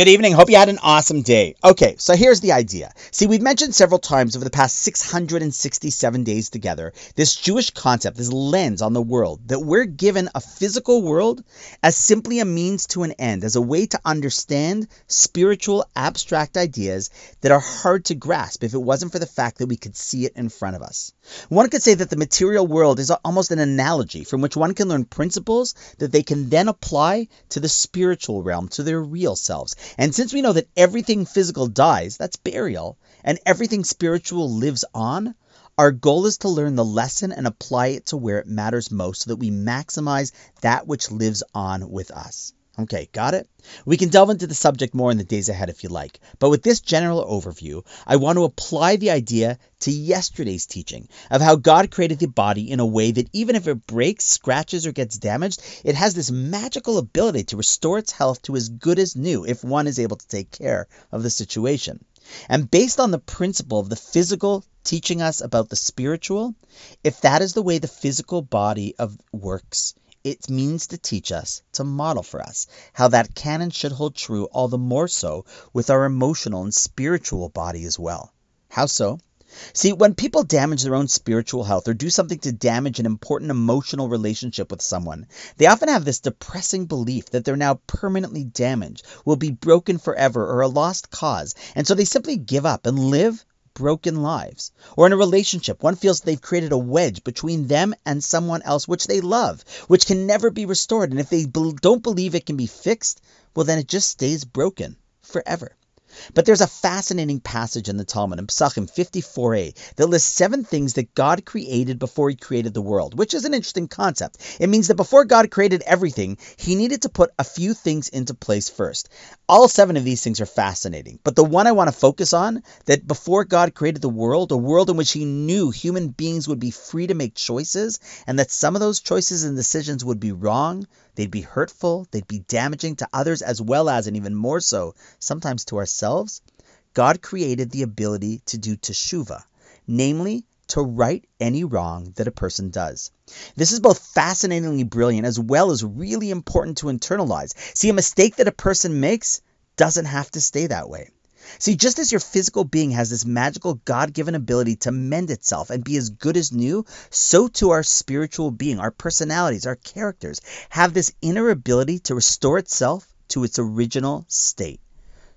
Good evening. Hope you had an awesome day. Okay, so here's the idea. See, we've mentioned several times over the past 667 days together this Jewish concept, this lens on the world, that we're given a physical world as simply a means to an end, as a way to understand spiritual, abstract ideas that are hard to grasp if it wasn't for the fact that we could see it in front of us. One could say that the material world is almost an analogy from which one can learn principles that they can then apply to the spiritual realm, to their real selves. And since we know that everything physical dies, that's burial, and everything spiritual lives on, our goal is to learn the lesson and apply it to where it matters most so that we maximize that which lives on with us. Okay, got it? We can delve into the subject more in the days ahead if you like, but with this general overview, I want to apply the idea to yesterday's teaching of how God created the body in a way that even if it breaks, scratches, or gets damaged, it has this magical ability to restore its health to as good as new if one is able to take care of the situation. And based on the principle of the physical teaching us about the spiritual, if that is the way the physical body of works, it means to teach us, to model for us, how that canon should hold true all the more so with our emotional and spiritual body as well. How so? See, when people damage their own spiritual health or do something to damage an important emotional relationship with someone, they often have this depressing belief that they're now permanently damaged, will be broken forever, or a lost cause, and so they simply give up and live broken lives. Or in a relationship, one feels they've created a wedge between them and someone else which they love, which can never be restored. And if they don't believe it can be fixed, well, then it just stays broken forever. But there's a fascinating passage in the Talmud in Psachim 54a that lists seven things that God created before he created the world, which is an interesting concept. It means that before God created everything, he needed to put a few things into place first. All seven of these things are fascinating, but the one I want to focus on, that before God created the world, a world in which he knew human beings would be free to make choices, and that some of those choices and decisions would be wrong, They'd be hurtful, they'd be damaging to others as well as, and even more so, sometimes to ourselves. God created the ability to do teshuva, namely, to right any wrong that a person does. This is both fascinatingly brilliant as well as really important to internalize. See, a mistake that a person makes doesn't have to stay that way. See, just as your physical being has this magical God given ability to mend itself and be as good as new, so too our spiritual being, our personalities, our characters have this inner ability to restore itself to its original state.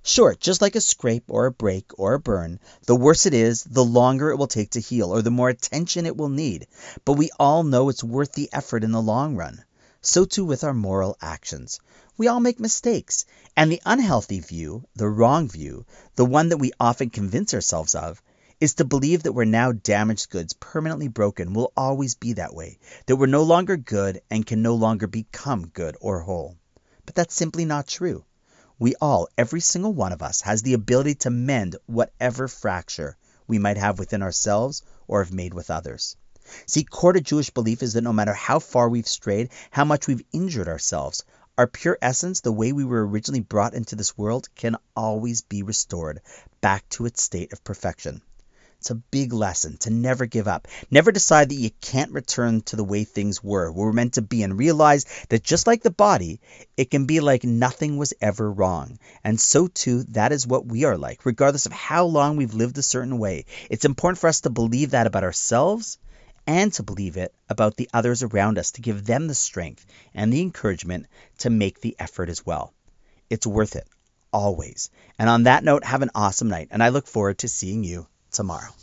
Sure, just like a scrape or a break or a burn, the worse it is, the longer it will take to heal or the more attention it will need. But we all know it's worth the effort in the long run. So too with our moral actions. We all make mistakes, and the unhealthy view, the wrong view, the one that we often convince ourselves of, is to believe that we're now damaged goods, permanently broken, will always be that way, that we're no longer good and can no longer become good or whole. But that's simply not true. We all, every single one of us, has the ability to mend whatever fracture we might have within ourselves or have made with others. See, core to Jewish belief is that no matter how far we've strayed, how much we've injured ourselves, our pure essence, the way we were originally brought into this world, can always be restored back to its state of perfection. It's a big lesson to never give up. Never decide that you can't return to the way things were, we're meant to be, and realize that just like the body, it can be like nothing was ever wrong. And so too, that is what we are like, regardless of how long we've lived a certain way. It's important for us to believe that about ourselves and to believe it about the others around us to give them the strength and the encouragement to make the effort as well. It's worth it, always. And on that note, have an awesome night, and I look forward to seeing you tomorrow.